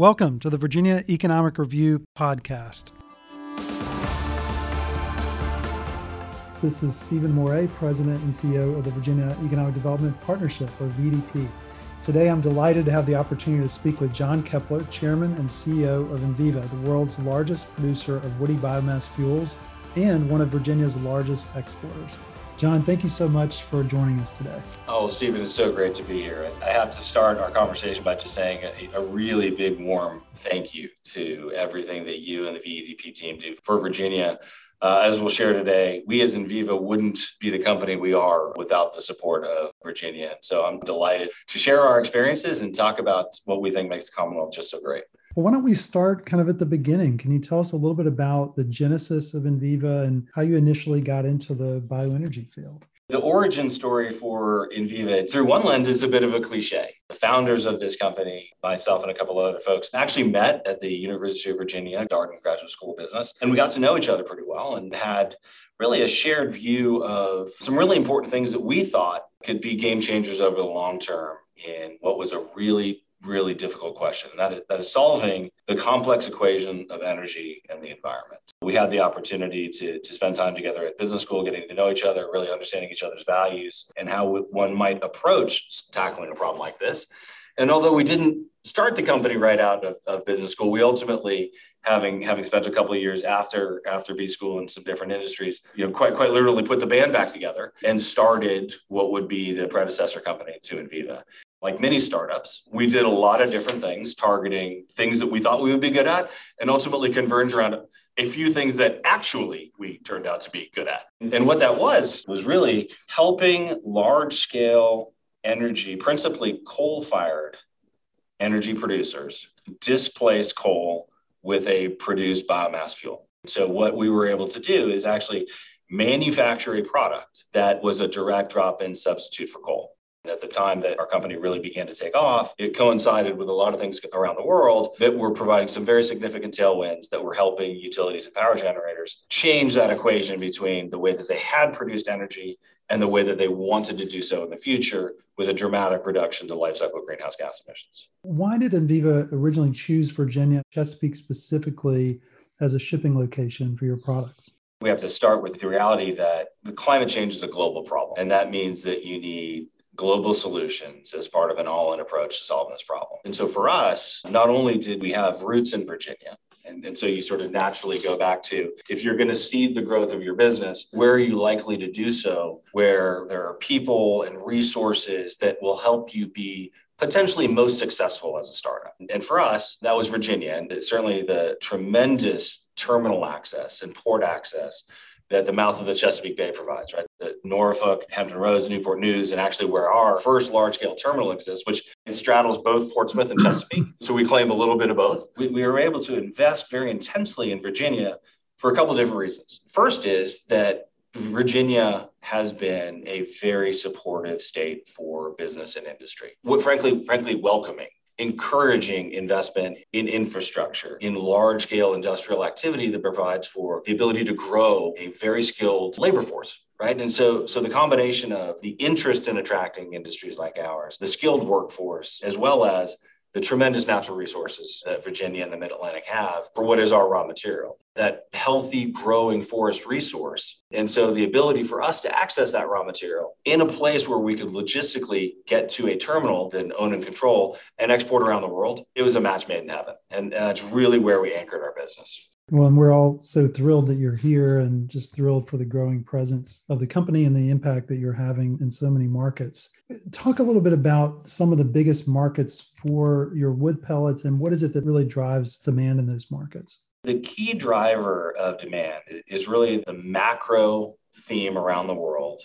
Welcome to the Virginia Economic Review podcast. This is Stephen Moret, President and CEO of the Virginia Economic Development Partnership, or VEDP. Today, I'm delighted to have the opportunity to speak with John Keppler, Chairman and CEO of Enviva, the world's largest producer of woody biomass fuels and one of Virginia's largest exporters. John, thank you so much for joining us today. Oh, Stephen, it's so great to be here. I have to start our conversation by just saying a, a, really big, warm thank you to everything that you and the VEDP team do for Virginia. Uh, as we'll share today, we as Enviva wouldn't be the company we are without the support of Virginia. So I'm delighted to share our experiences and talk about what we think makes the Commonwealth just so great. Well, why don't we start kind of at the beginning? Can you tell us a little bit about the genesis of Enviva and how you initially got into the bioenergy field? The origin story for Enviva, through one lens, is a bit of a cliche. The founders of this company, myself and a couple of other folks, actually met at the University of Virginia, Darden Graduate School of Business, and we got to know each other pretty well and had really a shared view of some really important things that we thought could be game changers over the long term in what was a really really difficult question. That is, that is solving the complex equation of energy and the environment. We had the opportunity to, to spend time together at business school, getting to know each other, really understanding each other's values and how one might approach tackling a problem like this. And although we didn't start the company right out of, of business school, we ultimately having having spent a couple of years after after B school in some different industries, you know, quite quite literally put the band back together and started what would be the predecessor company to Enviva like many startups, we did a lot of different things targeting things that we thought we would be good at and ultimately converged around a few things that actually we turned out to be good at. And what that was, was really helping large scale energy, principally coal fired energy producers, displace coal with a produced biomass fuel. So, what we were able to do is actually manufacture a product that was a direct drop in substitute for coal. At the time that our company really began to take off, it coincided with a lot of things around the world that were providing some very significant tailwinds that were helping utilities and power generators change that equation between the way that they had produced energy and the way that they wanted to do so in the future with a dramatic reduction to life cycle greenhouse gas emissions. Why did Enviva originally choose Virginia, Chesapeake specifically, as a shipping location for your products? We have to start with the reality that the climate change is a global problem. And that means that you need global solutions as part of an all in approach to solving this problem. And so for us, not only did we have roots in Virginia, and, and so you sort of naturally go back to if you're going to seed the growth of your business, where are you likely to do so? Where there are people and resources that will help you be potentially most successful as a startup. And for us, that was Virginia, and certainly the tremendous terminal access and port access that the mouth of the Chesapeake Bay provides, right? The Norfolk, Hampton Roads, Newport News, and actually where our first large scale terminal exists, which straddles both Portsmouth and Chesapeake. So we claim a little bit of both. We, we were able to invest very intensely in Virginia for a couple of different reasons. First is that Virginia has been a very supportive state for business and industry. What, frankly, frankly, welcoming encouraging investment in infrastructure, in large scale industrial activity that provides for the ability to grow a very skilled labor force right? And so so the combination of the interest in attracting industries like ours the skilled workforce as well as the tremendous natural resources that Virginia and the Mid Atlantic have for what is our raw material, that healthy, growing forest resource. And so the ability for us to access that raw material in a place where we could logistically get to a terminal, then own and control and export around the world, it was a match made in heaven. And that's really where we anchored our business. Well, and we're all so thrilled that you're here and just thrilled for the growing presence of the company and the impact that you're having in so many markets. Talk a little bit about some of the biggest markets for your wood pellets and what is it that really drives demand in those markets? The key driver of demand is really the macro theme around the world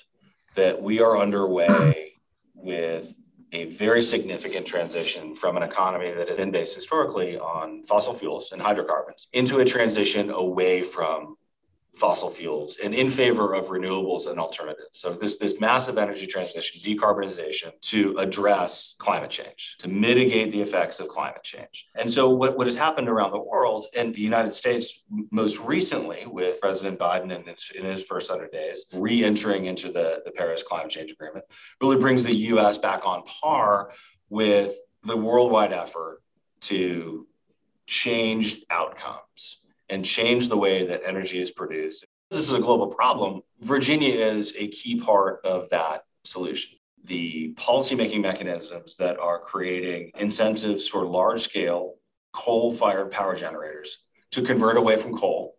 that we are underway with a very significant transition from an economy that had been based historically on fossil fuels and hydrocarbons into a transition away from fossil fuels and in favor of renewables and alternatives. So this this massive energy transition, decarbonization to address climate change, to mitigate the effects of climate change. And so what, what has happened around the world and the United States most recently with President Biden in his, in his first 100 days, re-entering into the, the Paris Climate Change Agreement, really brings the US back on par with the worldwide effort to change outcomes and change the way that energy is produced. This is a global problem. Virginia is a key part of that solution. The policymaking mechanisms that are creating incentives for large scale coal fired power generators to convert away from coal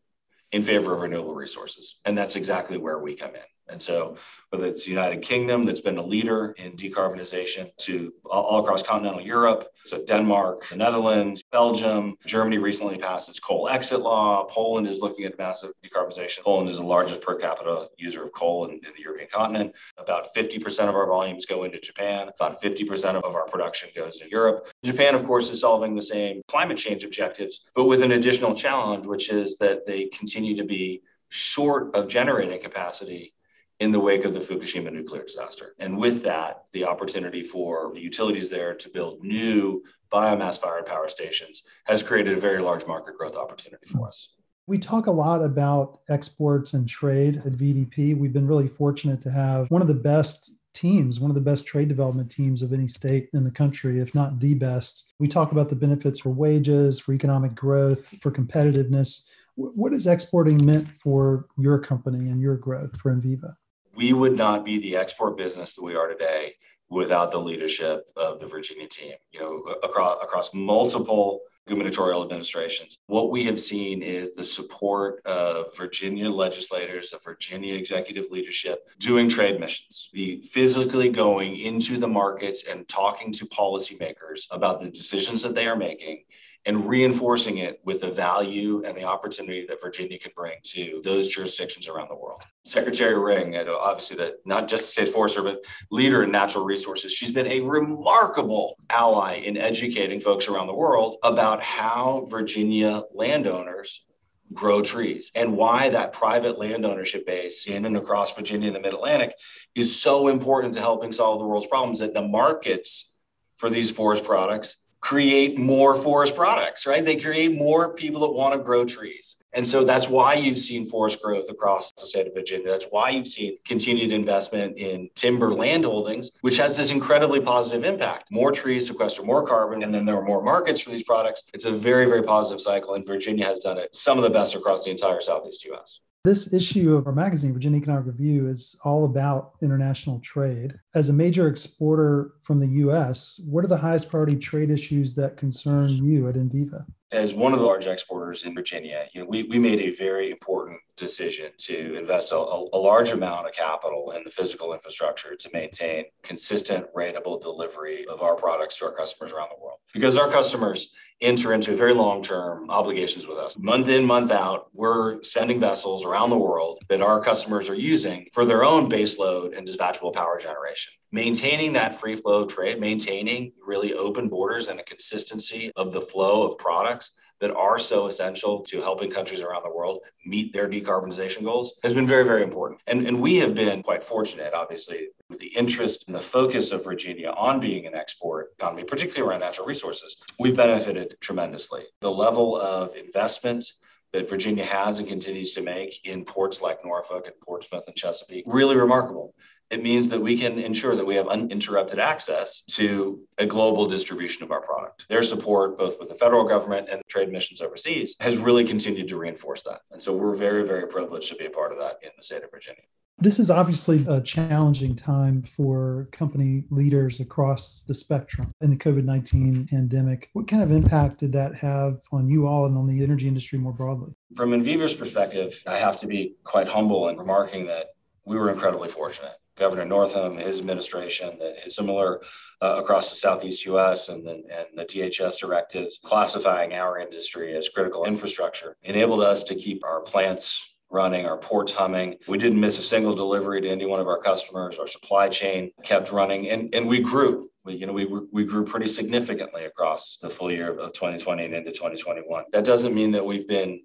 in favor of renewable resources. And that's exactly where we come in. And so, whether it's the United Kingdom that's been a leader in decarbonization to all across continental Europe, so Denmark, the Netherlands, Belgium, Germany recently passed its coal exit law. Poland is looking at massive decarbonization. Poland is the largest per capita user of coal in, in the European continent. About 50% of our volumes go into Japan. About 50% of our production goes to Europe. Japan, of course, is solving the same climate change objectives, but with an additional challenge, which is that they continue to be short of generating capacity in the wake of the Fukushima nuclear disaster. And with that, the opportunity for the utilities there to build new biomass fired power stations has created a very large market growth opportunity for us. We talk a lot about exports and trade at VEDP. We've been really fortunate to have one of the best teams, one of the best trade development teams of any state in the country, if not the best. We talk about the benefits for wages, for economic growth, for competitiveness. What has exporting meant for your company and your growth for Enviva? We would not be the export business that we are today without the leadership of the Virginia team. You know, across across multiple gubernatorial administrations. What we have seen is the support of Virginia legislators, of Virginia executive leadership doing trade missions, the physically going into the markets and talking to policymakers about the decisions that they are making and reinforcing it with the value and the opportunity that Virginia can bring to those jurisdictions around the world. Secretary Ring, obviously the not just state forester, but leader in natural resources, she's been a remarkable ally in educating folks around the world about how Virginia landowners grow trees and why that private land ownership base in and across Virginia and the mid-Atlantic is so important to helping solve the world's problems that the markets for these forest products create more forest products, right? They create more people that want to grow trees. And so that's why you've seen forest growth across the state of Virginia. That's why you've seen continued investment in timber land holdings, which has this incredibly positive impact. More trees sequester more carbon, and then there are more markets for these products. It's a very, very positive cycle, and Virginia has done it some of the best across the entire Southeast US. This issue of our magazine, Virginia Economic Review, is all about international trade. As a major exporter from the US, what are the highest priority trade issues that concern you at Enviva? As one of the large exporters in Virginia, you know, we, we made a very important decision to invest a, a large amount of capital in the physical infrastructure to maintain consistent, rateable delivery of our products to our customers around the world. Because our customers, enter into very long term obligations with us. Month in, month out, we're sending vessels around the world that our customers are using for their own baseload and dispatchable power generation. Maintaining that free flow trade, maintaining really open borders and a consistency of the flow of products that are so essential to helping countries around the world meet their decarbonization goals has been very, very important. And, and we have been quite fortunate, obviously, with the interest and the focus of Virginia on being an export economy, particularly around natural resources. We've benefited tremendously. The level of investment that Virginia has and continues to make in ports like Norfolk and Portsmouth and Chesapeake, really remarkable it means that we can ensure that we have uninterrupted access to a global distribution of our product. Their support, both with the federal government and trade missions overseas, has really continued to reinforce that. And so we're very, very privileged to be a part of that in the state of Virginia. This is obviously a challenging time for company leaders across the spectrum in the COVID 19 pandemic. What kind of impact did that have on you all and on the energy industry more broadly? From Enviva's perspective, I have to be quite humble in remarking that we were incredibly fortunate. Governor Northam, his administration, the, similar uh, across the southeast U.S. and, and the DHS directives classifying our industry as critical infrastructure enabled us to keep our plants running, our ports humming. We didn't miss a single delivery to any one of our customers. Our supply chain kept running, and, and we grew. We, you know, we, we grew pretty significantly across the full year of 2020 and into 2021. That doesn't mean that we've been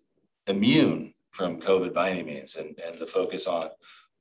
immune from COVID by any means, and, and the focus on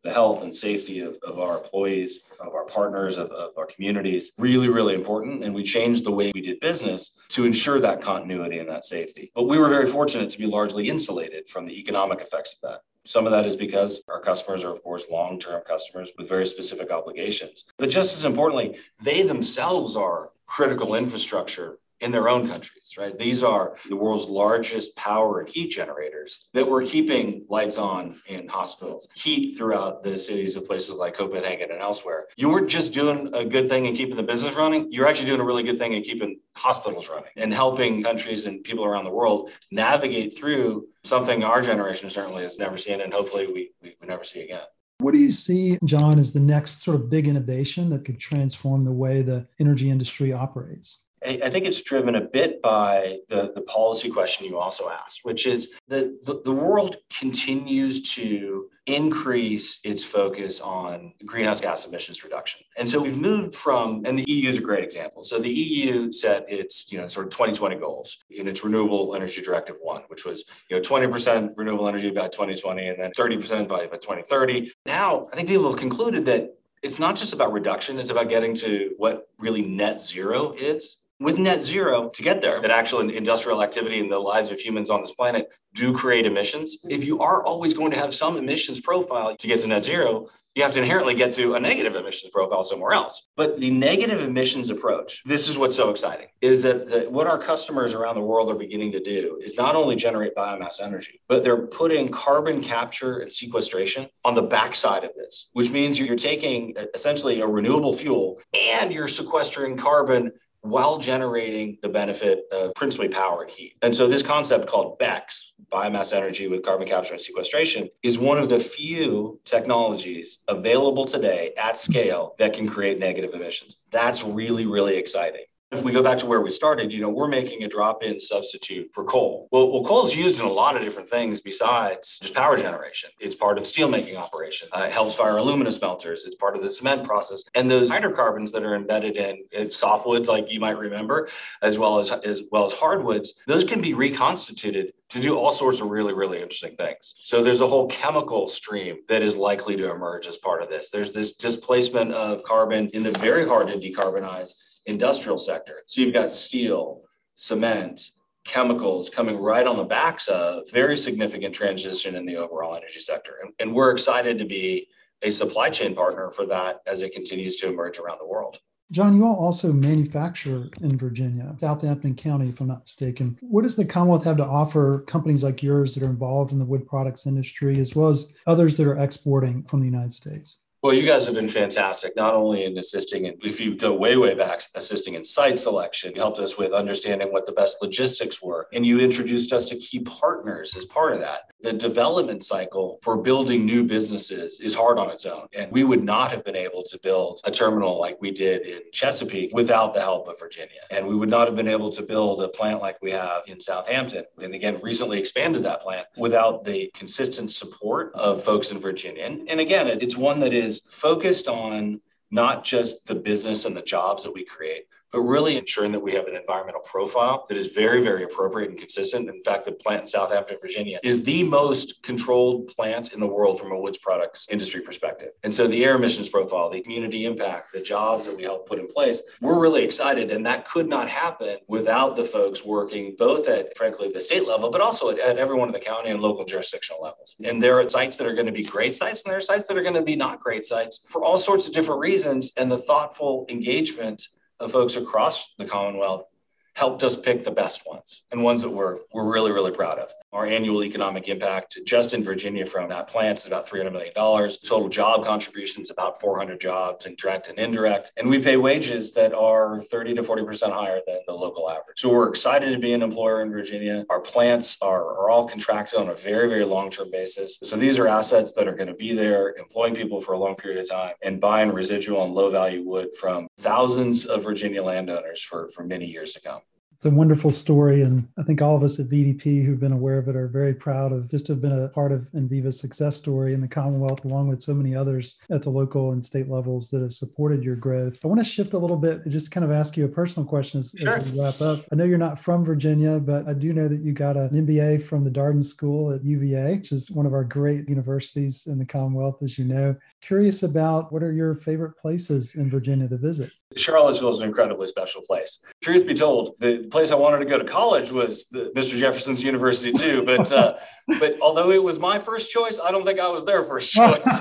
the health and safety of, of our employees, of our partners, of, of, our communities, really, really important. And we changed the way we did business to ensure that continuity and that safety. But we were very fortunate to be largely insulated from the economic effects of that. Some of that is because our customers are, of course, long term customers with very specific obligations. But just as importantly, they themselves are critical infrastructure in their own countries, right? These are the world's largest power and heat generators that were keeping lights on in hospitals, heat throughout the cities of places like Copenhagen and elsewhere. You weren't just doing a good thing and keeping the business running, you're actually doing a really good thing in keeping hospitals running and helping countries and people around the world navigate through something our generation certainly has never seen and hopefully we, we, we never see again. What do you see, John, as the next sort of big innovation that could transform the way the energy industry operates? I think it's driven a bit by the, the policy question you also asked, which is that the, the world continues to increase its focus on greenhouse gas emissions reduction. And so we've moved from, and the EU is a great example. So the EU set its, you know, sort of 2020 goals in its Renewable Energy Directive 1, which was, you know, 20% renewable energy by 2020 and then 30% by, by 2030. Now, I think people have concluded that it's not just about reduction, it's about getting to what really net zero is with net zero to get there. That actual industrial activity and the lives of humans on this planet do create emissions. If you are always going to have some emissions profile to get to net zero you have to inherently get to a negative emissions profile somewhere else. But the negative emissions approach this is what's so exciting is that the, what our customers around the world are beginning to do is not only generate biomass energy but they're putting carbon capture and sequestration on the backside of this which means you're taking essentially a renewable fuel and you're sequestering carbon while generating the benefit of principally power and heat. And so this concept called BECCS, biomass energy with carbon capture and sequestration, is one of the few technologies available today at scale that can create negative emissions. That's really, really exciting. If we go back to where we started, you know, we're making a drop-in substitute for coal. Well, well, coal is used in a lot of different things besides just power generation. It's part of steelmaking operation. Uh, it helps fire aluminum smelters. It's part of the cement process. And those hydrocarbons that are embedded in, in softwoods, like you might remember, as well as as well as hardwoods, those can be reconstituted to do all sorts of really, really interesting things. So there's a whole chemical stream that is likely to emerge as part of this. There's this displacement of carbon in the very hard to decarbonize industrial sector. So you've got steel, cement, chemicals coming right on the backs of very significant transition in the overall energy sector. And, and we're excited to be a supply chain partner for that as it continues to emerge around the world. John, you all also manufacture in Virginia, Southampton County, if I'm not mistaken. What does the Commonwealth have to offer companies like yours that are involved in the wood products industry, as well as others that are exporting from the United States? Well, you guys have been fantastic, not only in assisting, and if you go way, way back, assisting in site selection, you helped us with understanding what the best logistics were, and you introduced us to key partners as part of that. The development cycle for building new businesses is hard on its own, and we would not have been able to build a terminal like we did in Chesapeake without the help of Virginia, and we would not have been able to build a plant like we have in Southampton, and again, recently expanded that plant without the consistent support of folks in Virginia. And, and again, it's one that is is focused on not just the business and the jobs that we create, but really ensuring that we have an environmental profile that is very, very appropriate and consistent. In fact, the plant in Southampton, Virginia is the most controlled plant in the world from a woods products industry perspective. And so the air emissions profile, the community impact, the jobs that we help put in place, we're really excited. And that could not happen without the folks working both at, frankly, the state level, but also at, at every one of the county and local jurisdictional levels. And there are sites that are going to be great sites and there are sites that are going to be not great sites for all sorts of different reasons. And the thoughtful engagement of folks across the Commonwealth helped us pick the best ones and ones that we're, we're really, really proud of. Our annual economic impact just in Virginia from that plant is about $300 million. Total job contributions about 400 jobs direct and indirect. And we pay wages that are 30 to 40% higher than the local average. So we're excited to be an employer in Virginia. Our plants are, are all contracted on a very, very long-term basis. So these are assets that are going to be there, employing people for a long period of time and buying residual and low value wood from thousands of Virginia landowners for, for many years to come it's a wonderful story. And I think all of us at VEDP who've been aware of it are very proud of just to have been a part of Enviva's success story in the Commonwealth, along with so many others at the local and state levels that have supported your growth. I want to shift a little bit and just kind of ask you a personal question as, sure. as we wrap up. I know you're not from Virginia, but I do know that you got an MBA from the Darden School at UVA, which is one of our great universities in the Commonwealth, as you know. Curious about what are your favorite places in Virginia to visit? Charlottesville is an incredibly special place. Truth be told, the place I wanted to go to college was the, Mr. Jefferson's University too. But uh, but although it was my first choice, I don't think I was their first choice.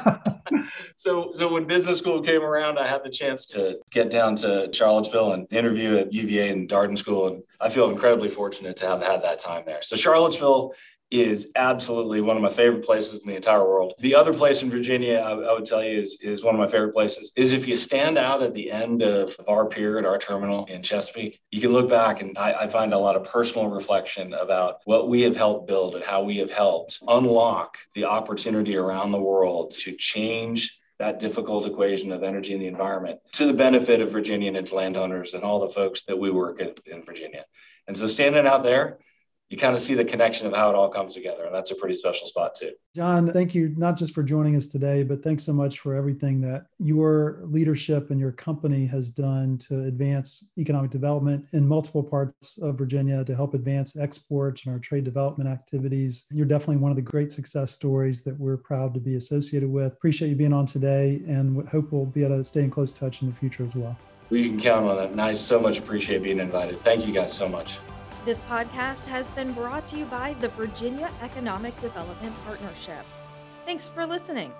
so, so when business school came around, I had the chance to get down to Charlottesville and interview at UVA and Darden School, and I feel incredibly fortunate to have had that time there. So Charlottesville is absolutely one of my favorite places in the entire world. The other place in Virginia, I, I, would tell you, is, is one of my favorite places. Is if you stand out at the end of, of our pier at our terminal in Chesapeake, you can look back and I, I find a lot of personal reflection about what we have helped build and how we have helped unlock the opportunity around the world to change that difficult equation of energy and the environment to the benefit of Virginia and its landowners and all the folks that we work in, in Virginia. And so standing out there, you kind of see the connection of how it all comes together. And that's a pretty special spot, too. John, thank you not just for joining us today, but thanks so much for everything that your leadership and your company has done to advance economic development in multiple parts of Virginia to help advance exports and our trade development activities. You're definitely one of the great success stories that we're proud to be associated with. Appreciate you being on today and hope we'll be able to stay in close touch in the future as well. Well, you can count on that. And I so much appreciate being invited. Thank you guys so much. This podcast has been brought to you by the Virginia Economic Development Partnership. Thanks for listening.